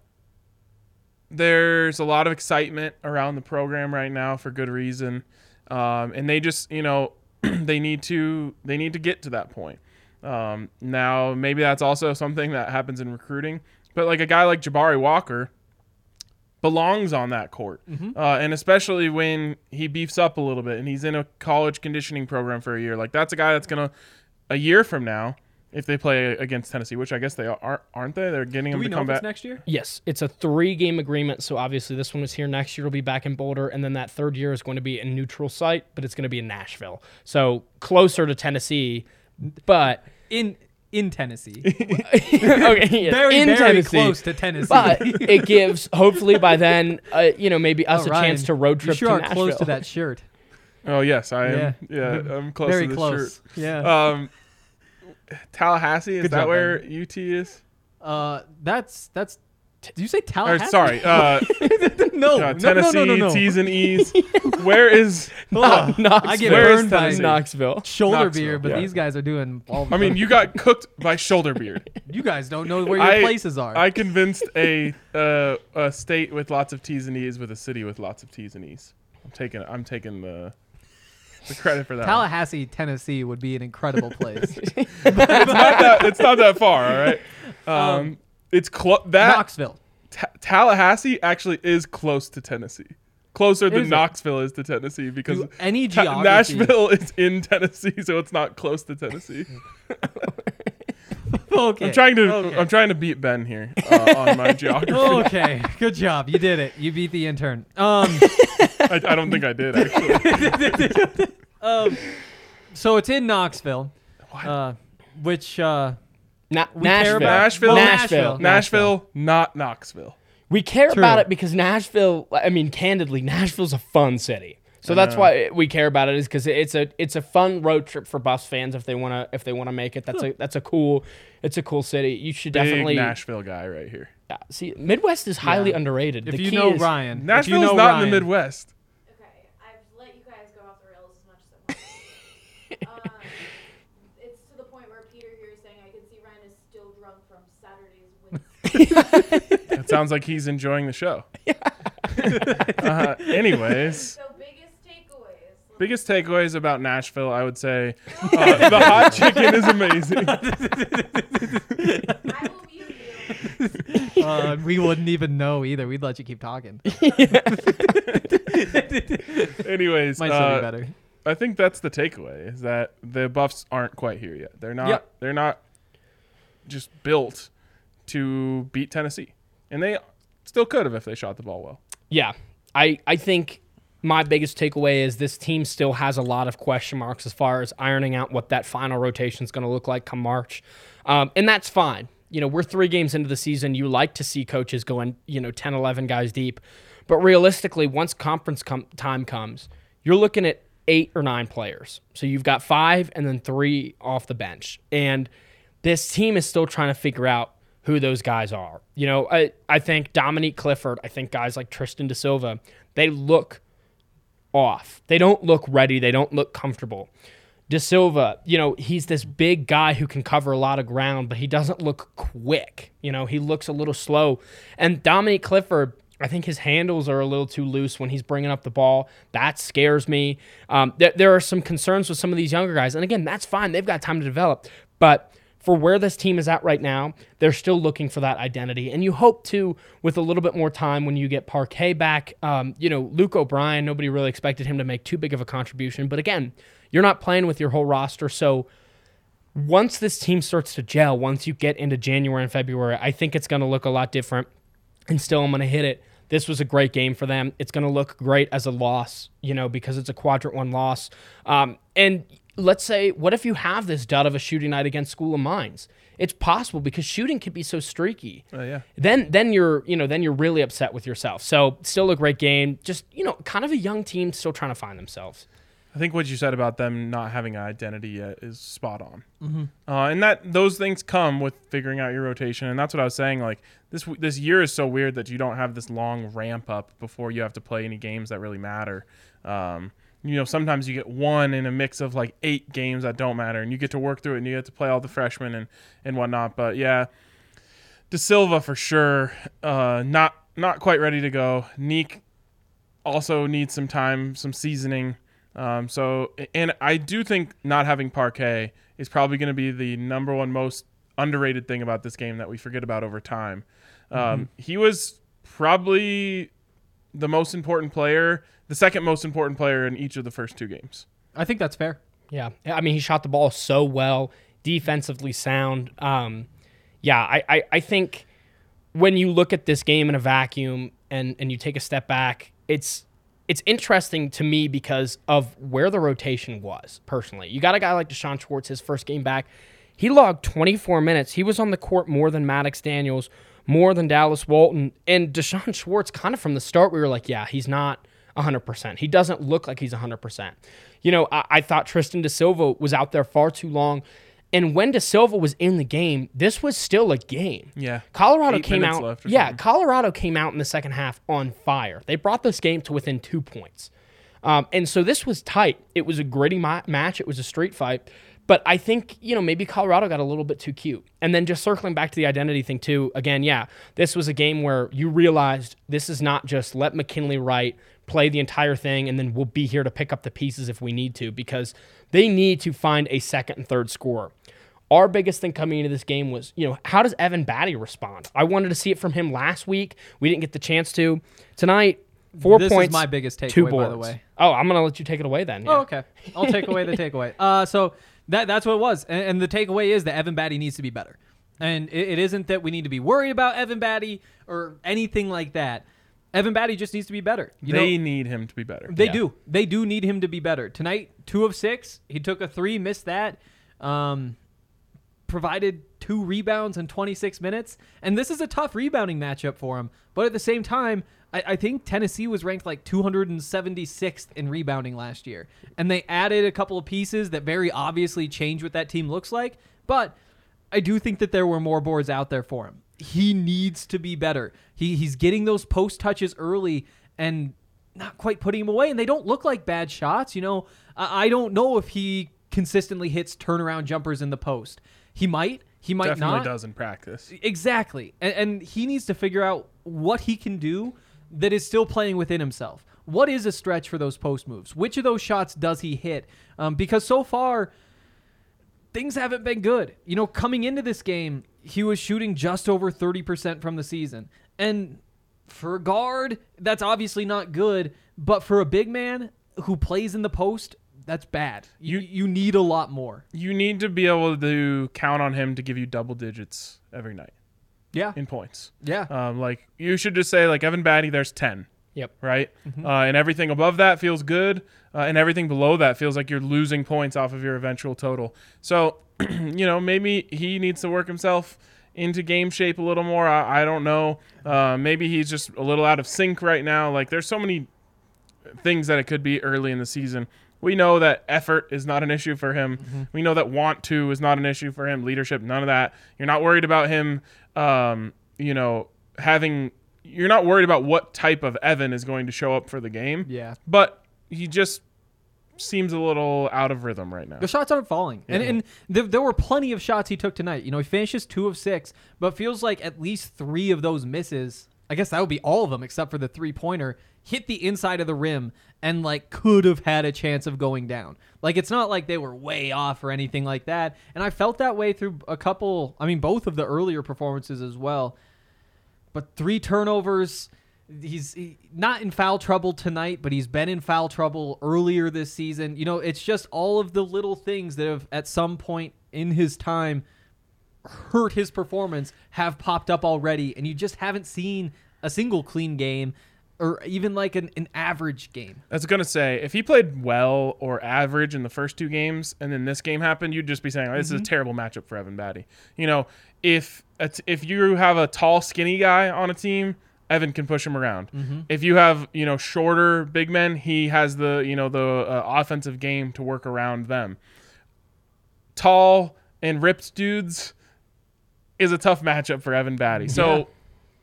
there's a lot of excitement around the program right now for good reason. Um, and they just, you know, [clears throat] they need to they need to get to that point. Um, now maybe that's also something that happens in recruiting, but like a guy like Jabari Walker belongs on that court, uh, and especially when he beefs up a little bit and he's in a college conditioning program for a year. Like that's a guy that's gonna a year from now, if they play against Tennessee, which I guess they are, aren't they? They're getting Do him we to know come back. next year? Yes, it's a three game agreement. So obviously, this one is here next year. It'll be back in Boulder. And then that third year is going to be a neutral site, but it's going to be in Nashville. So closer to Tennessee, but In in Tennessee. [laughs] okay, yeah, very in very Tennessee. close to Tennessee. But it [laughs] gives, hopefully, by then, uh, you know, maybe us Oh, a Ryan, chance to road trip You sure to are Nashville. close to that shirt. [laughs] Oh yes, I am. Yeah. Yeah, I'm close very to this close. shirt. Yeah. Um, Tallahassee is Good that job, where UT is? Uh, that's that's. Did you say Or Tallahassee? sorry, uh, [laughs] no, uh, Tennessee no, no, no, no. T's and E's. [laughs] where is? Ugh, Knoxville. I get Where is burned by Knoxville. shoulder Knoxville, beer, but yeah. these guys are doing all. I mean, you got cooked by shoulder beard. you guys don't know where your I- places are. I convinced a uh, a state with lots of T's and E's with a city with lots of T's and E's. I'm taking I'm taking the the credit for that. one. Tallahassee, Tennessee would be an incredible place. [laughs] it's not that it's not that far. All right. Um, it's close. that Knoxville. Ta- Tallahassee actually is close to Tennessee. Closer than? Knoxville is to Tennessee because Do any Ta- geography. Nashville is in Tennessee, so it's not close to Tennessee. [laughs] Okay. I'm trying to Okay. I'm trying to beat Ben here uh, on my [laughs] geography. okay, good job. You did it. You beat the intern. Um, I, I don't think I did actually. [laughs] um, so it's in Knoxville, uh, which uh, Na- We care Nashville. about- Nashville? Nashville. Nashville, not Knoxville. We care True. about it because Nashville. I mean, candidly, Nashville's a fun city. So I that's know. why we care about it is because it's a it's a fun road trip for bus fans if they want to if they want to make it. That's a that's a cool it's a cool city. You should Big definitely Nashville guy right here. Yeah, see Midwest is highly Yeah. underrated. if The you key know is- Ryan, if Nashville you is know not Ryan, in the Midwest. Okay, I've let you guys go off the rails as much as I want. um, it's to the point where Peter here is saying I can see Ryan is still drunk from Saturday's win. It sounds like he's enjoying the show. [laughs] [laughs] uh, anyways, so biggest takeaways. biggest takeaways about Nashville, I would say uh, the hot [laughs] chicken is amazing. I will mute you. uh, we wouldn't even know either. We'd let you keep talking. Anyways, Might still uh, be better. I think that's the takeaway is that the Buffs aren't quite here yet. They're not. Yep. They're not just built to beat Tennessee, and they still could have if they shot the ball well. Yeah, I I think my biggest takeaway is this team still has a lot of question marks as far as ironing out what that final rotation is going to look like come March, um, and that's fine. You know, we're three games into the season. You like to see coaches going, you know, 10, 11 guys deep. But realistically, once conference com- time comes, you're looking at eight or nine players. So you've got five and then three off the bench. And this team is still trying to figure out who those guys are. You know, I, I think Dominique Clifford, I think guys like Tristan Da Silva, they look off. They don't look ready. They don't look comfortable. Da Silva, you know, he's this big guy who can cover a lot of ground, but he doesn't look quick. You know, he looks a little slow. And Dominique Clifford, I think his handles are a little too loose when he's bringing up the ball. That scares me. Um, there, there are some concerns with some of these younger guys. And again, that's fine. They've got time to develop. But for where this team is at right now, they're still looking for that identity. And you hope to, with a little bit more time, when you get Parquet back, um, you know, Luke O'Brien, nobody really expected him to make too big of a contribution. But again, you're not playing with your whole roster. So once this team starts to gel, once you get into January and February, I think it's going to look a lot different. And still, I'm going to hit it. This was a great game for them. It's going to look great as a loss, you know, because it's a quadrant one loss. Um, and let's say, what if you have this dud of a shooting night against School of Mines? It's possible because shooting can be so streaky. Oh, yeah. Then, then you're, you know, then you're really upset with yourself. So, still a great game. Just, you know, kind of a young team still trying to find themselves. I think what you said about them not having an identity yet is spot on, mm-hmm. uh, and that those things come with figuring out your rotation, and that's what I was saying. Like this this year is so weird that you don't have this long ramp up before you have to play any games that really matter. Um, you know, sometimes you get one in a mix of like eight games that don't matter, and you get to work through it, and you get to play all the freshmen and and whatnot. But yeah, Da Silva for sure, uh, not not quite ready to go. Nique also needs some time, some seasoning. Um, so, and I do think not having Parquet is probably going to be the number one most underrated thing about this game that we forget about over time. Um, mm-hmm. He was probably the most important player, the second most important player in each of the first two games. I think that's fair. Yeah. I mean, he shot the ball so well, defensively sound. Um, yeah, I, I, I think when you look at this game in a vacuum and, and you take a step back, it's it's interesting to me because of where the rotation was personally. You got a guy like D'Shawn Schwartz, his first game back. He logged 24 minutes. He was on the court more than Maddox Daniels, more than Dallas Walton. And D'Shawn [laughs] Schwartz, kind of from the start, we were like, yeah, he's not 100%. He doesn't look like he's 100%. You know, I, I thought Tristan Da Silva was out there far too long. And when Da Silva was in the game, this was still a game. Yeah. Colorado Eight came out. Yeah, something. Colorado came out in the second half on fire. They brought this game to within two points. Um, and so this was tight. It was a gritty ma- match. It was a street fight. But I think, you know, maybe Colorado got a little bit too cute. And then just circling back to the identity thing, too, again, yeah, this was a game where you realized this is not just let McKinley Wright play the entire thing and then we'll be here to pick up the pieces if we need to because they need to find a second and third scorer. Our biggest thing coming into this game was, you know, how does Evan Battey respond? I wanted to see it from him last week. We didn't get the chance to. Tonight, four this points. This is my biggest takeaway, by the way. Oh, I'm going to let you take it away then. Yeah. Oh, okay. I'll take away the [laughs] takeaway. Uh, so that that's what it was. And, and, the takeaway is that Evan Battey needs to be better. And it, it isn't that we need to be worried about Evan Battey or anything like that. Evan Battey just needs to be better. You they know, need him to be better. They yeah. do. They do need him to be better. Tonight, two of six. He took a three, missed that. Um, provided two rebounds in 26 minutes. And this is a tough rebounding matchup for him. But at the same time, I, I, think Tennessee was ranked like 276th in rebounding last year. And they added a couple of pieces that very obviously change what that team looks like. But I do think that there were more boards out there for him. He needs to be better. He, he's getting those post touches early and not quite putting them away. And they don't look like bad shots. You know, I, I don't know if he consistently hits turnaround jumpers in the post. He might. He might Definitely not. does in practice. Exactly. And, and he needs to figure out what he can do that is still playing within himself. What is a stretch for those post moves? Which of those shots does he hit? Um, because so far, things haven't been good. You know, coming into this game, he was shooting just over 30% from the season. And for a guard, that's obviously not good. But for a big man who plays in the post, that's bad. You you need a lot more. You need to be able to count on him to give you double digits every night. Yeah. In points. Yeah. Um, like you should just say like Evan Battey, there's ten. Yep. Right. Mm-hmm. Uh, and everything above that feels good, uh, and everything below that feels like you're losing points off of your eventual total. So, [clears throat] you know, maybe he needs to work himself into game shape a little more. I, I don't know. Uh, maybe he's just a little out of sync right now. Like there's so many things that it could be early in the season. We know that effort is not an issue for him. Mm-hmm. We know that want to is not an issue for him. Leadership, none of that. You're not worried about him, um, you know, having. You're not worried about what type of Evan is going to show up for the game. Yeah. But he just seems a little out of rhythm right now. The shots aren't falling, and Yeah. and there, there were plenty of shots he took tonight. You know, he finishes two of six, but feels like at least three of those misses. I guess that would be all of them except for the three pointer. Hit the inside of the rim and like could have had a chance of going down. Like it's not like they were way off or anything like that. And I felt that way through a couple. I mean, both of the earlier performances as well. But three turnovers. He's he- not in foul trouble tonight, but he's been in foul trouble earlier this season. You know, it's just all of the little things that have at some point in his time hurt his performance have popped up already, and you just haven't seen a single clean game or even like an, an average game. I was gonna say if he played well or average in the first two games, and then this game happened, you'd just be saying, oh, "This is a terrible matchup for Evan Battey." You know, if if you have a tall, skinny guy on a team, Evan can push him around. If you have you know shorter big men, he has the you know the uh, offensive game to work around them. Tall and ripped dudes is a tough matchup for Evan Battey. So. Yeah.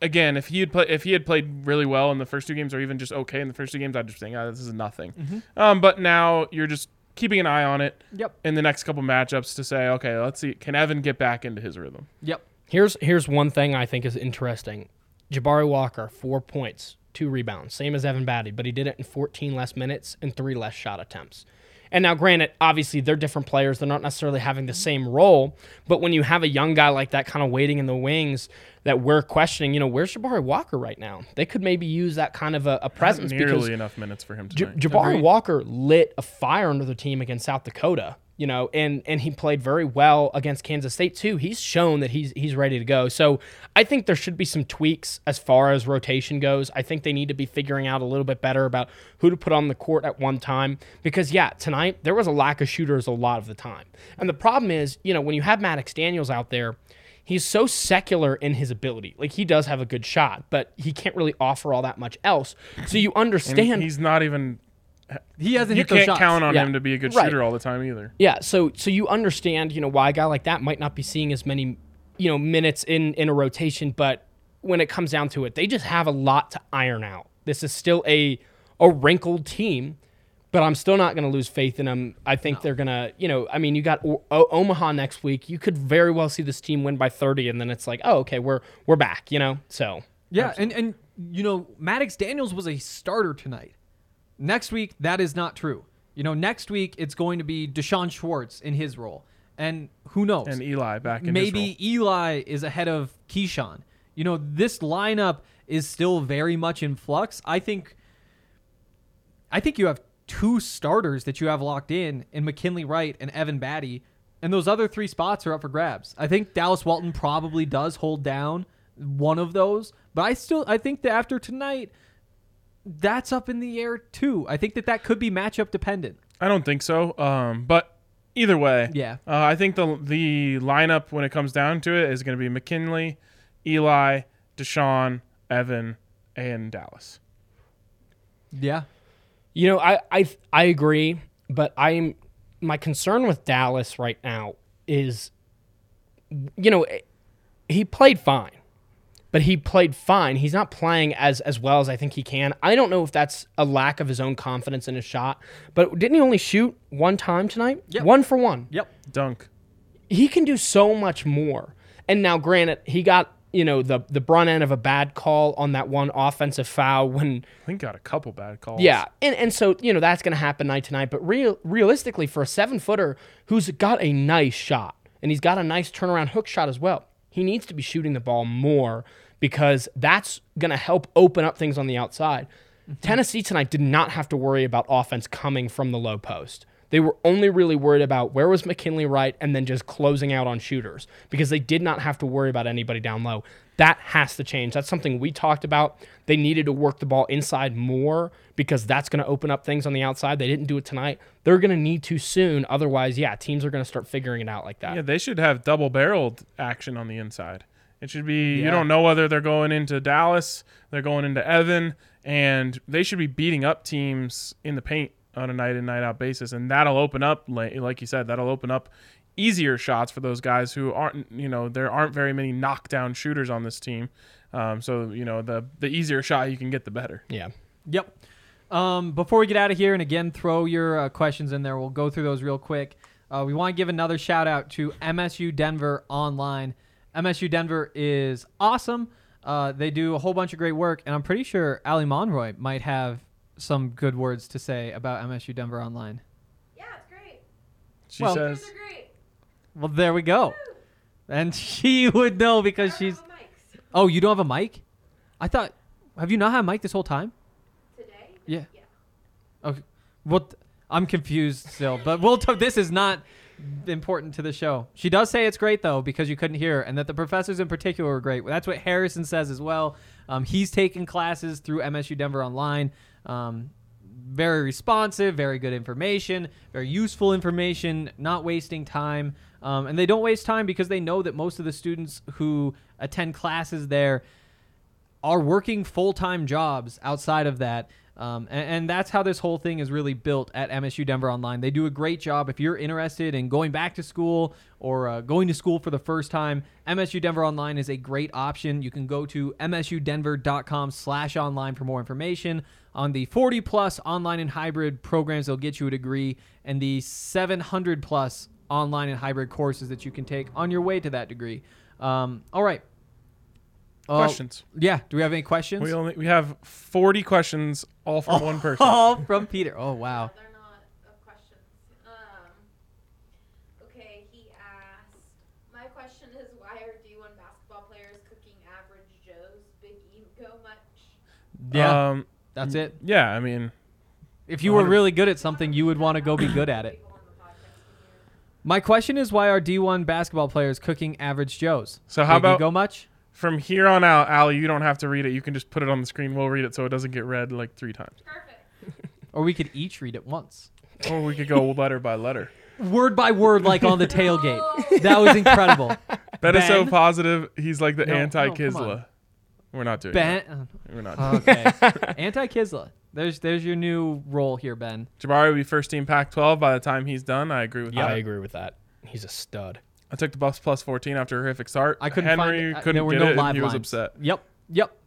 Again, if he had play, if he had played really well in the first two games, or even just okay in the first two games, I'd just think, oh, this is nothing. Um, but now you're just keeping an eye on it Yep. in the next couple matchups to say, okay, let's see, can Evan get back into his rhythm? Yep. Here's here's one thing I think is interesting. Jabari Walker, four points, two rebounds, same as Evan Battey, but he did it in 14 less minutes and three less shot attempts. And now, granted, obviously they're different players; they're not necessarily having the same role. But when you have a young guy like that, kind of waiting in the wings, that we're questioning, you know, where's Jabari Walker right now? They could maybe use that kind of a, a presence Nearly because enough minutes for him J- Jabari Agreed. Walker lit a fire under the team against South Dakota, you know, and and he played very well against Kansas State too. He's shown that he's he's ready to go. So I think there should be some tweaks as far as rotation goes. I think they need to be figuring out a little bit better about who to put on the court at one time because yeah, tonight there was a lack of shooters a lot of the time. And the problem is, you know, when you have Maddox Daniels out there, he's so secular in his ability. Like he does have a good shot, but he can't really offer all that much else. So you and understand he's not even. He hasn't You hit those shots. You can't shots. count on Yeah. him to be a good Right. shooter all the time either. Yeah, so so you understand, you know, why a guy like that might not be seeing as many, you know, minutes in in a rotation, but when it comes down to it, they just have a lot to iron out. This is still a a wrinkled team, but I'm still not going to lose faith in them. I think they're going to, you know, I mean, you got o- o- Omaha next week. You could very well see this team win by 30 and then it's like, "Oh, okay, we're we're back," you know? So, Yeah, and and you know, Maddox Daniels was a starter tonight. Next week, that is not true. You know, next week it's going to be D'Shawn Schwartz in his role, and who knows? And Eli back in maybe his role. Eli is ahead of Keeshawn. You know, this lineup is still very much in flux. I think I think you have two starters that you have locked in in McKinley Wright and Evan Battey, and those other three spots are up for grabs. I think Dallas Walton probably does hold down one of those, but I still I think that after tonight that's up in the air too. I think that that could be matchup dependent. I don't think so. Um, but either way, Yeah. uh, I think the the lineup when it comes down to it is going to be McKinley, Eli, D'Shawn, Evan, and Dallas. Yeah. You know, I I I agree, but I'm my concern with Dallas right now is, you know, he played fine, but he played fine. He's not playing as as well as I think he can. I don't know if that's a lack of his own confidence in his shot, but didn't he only shoot one time tonight? Yep. One for one Yep. Dunk. he can do so much more. And now, granted, he got you know the the brunt end of a bad call on that one offensive foul when I think got a couple bad calls. yeah, and and so you know that's going to happen night to night. But real realistically, for a seven footer who's got a nice shot and he's got a nice turnaround hook shot as well, he needs to be shooting the ball more because that's going to help open up things on the outside. Mm-hmm. Tennessee tonight did not have to worry about offense coming from the low post. They were only really worried about where was McKinley Wright and then just closing out on shooters because they did not have to worry about anybody down low. That has to change. That's something we talked about. They needed to work the ball inside more because that's going to open up things on the outside. They didn't do it tonight. They're going to need to soon. Otherwise, yeah, teams are going to start figuring it out like that. Yeah, they should have double barreled action on the inside. It should be you don't know whether they're going into Dallas, they're going into Evan, and they should be beating up teams in the paint on a night in night out basis, and that'll open up, like like you said, that'll open up easier shots for those guys who aren't you know there aren't very many knockdown shooters on this team. Um, so you know the the easier shot you can get, the better. Yeah. Yep. Um, before we get out of here, and again, throw your uh, questions in there. We'll go through those real quick. Uh, we want to give another shout out to MSU Denver Online. MSU Denver is awesome. Uh, they do a whole bunch of great work, and I'm pretty sure Ali Monroy might have some good words to say about MSU Denver Online. Yeah, it's great. She Well- Yours says, are great. Well, there we go. And [laughs] she would know because she's. Oh, you don't have a mic? I thought. Have you not had a mic this whole time? today. Yeah. Yeah. Okay. What? I'm confused still, but we'll talk. This is not important to the show. She does say it's great though because you couldn't hear, and that the professors in particular were great. That's what Harrison says as well. Um, he's taken classes through MSU Denver Online. Um, very responsive, very good information, very useful information, not wasting time. Um, and they don't waste time because they know that most of the students who attend classes there are working full time jobs outside of that. Um, and, and that's how this whole thing is really built at MSU Denver Online. They do a great job. If you're interested in going back to school or uh, going to school for the first time, MSU Denver Online is a great option. You can go to msudenver.com slash online for more information on the 40 plus online and hybrid programs that'll get you a degree and the 700 plus online and hybrid courses that you can take on your way to that degree. Um, all right. Uh, questions. yeah. Do we have any questions? We only we have 40 questions, all from [laughs] one person. All from Peter. Oh wow. They're not of questions. Um, okay, he asked. My question is, why are D1 basketball players cooking average Joes? Big ego much? Yeah. Um, that's it. yeah, I mean, If you were really good at something, you would want to go be good at it. People on the podcast can hear. My question is, why are D1 basketball players cooking average Joes? So how Big about- ego much? From here on out, Ali, you don't have to read it. You can just put it on the screen. We'll read it so it doesn't get read like three times. Perfect. Or we could each read it once, Or we could go letter by letter. word by word, like on the tailgate. That was incredible. Ben, is so Ben? positive. He's like the No, no, anti come Kiszla. on. We're not doing Ben. that. We're not. Doing Okay. [laughs] Anti Kiszla. There's there's your new role here, Ben. Jabari will be first team Pac-12 by the time he's done. I agree with Yeah, that. I agree with that. He's a stud. I took the Buffs plus 14 after a horrific start. I couldn't Henry find. uh, couldn't there were get no it, live and he was lines. upset. Yep. Yep.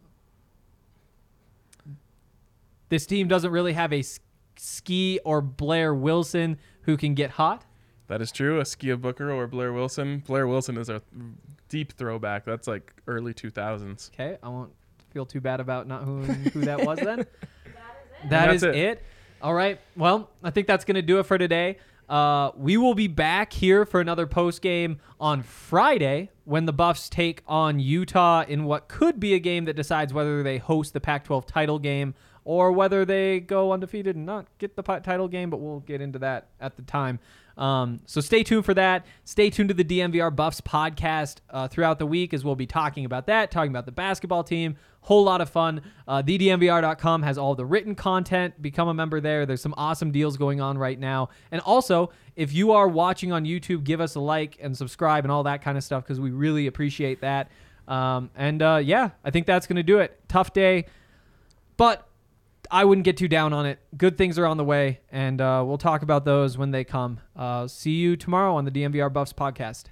This team doesn't really have a s- ski or Blair Wilson who can get hot. That is true. Askia Booker or Blair Wilson. Blair Wilson is a deep throwback. That's like early 2000s. Okay, I won't feel too bad about not who who that was then. [laughs] That is it. That's it. it. All right. Well, I think that's going to do it for today. Uh, we will be back here for another post game on Friday when the Buffs take on Utah in what could be a game that decides whether they host the Pac 12 title game or whether they go undefeated and not get the title game, but we'll get into that at the time. Um, so stay tuned for that. Stay tuned to the DNVR Buffs podcast uh, throughout the week as we'll be talking about that, talking about the basketball team. Whole lot of fun. Uh, TheDNVR.com has all the written content. Become a member there. There's some awesome deals going on right now. And also, if you are watching on YouTube, give us a like and subscribe and all that kind of stuff because we really appreciate that. Um, and uh, yeah, I think that's going to do it. Tough day, but I wouldn't get too down on it. Good things are on the way, and uh, we'll talk about those when they come. Uh, see you tomorrow on the DNVR Buffs podcast.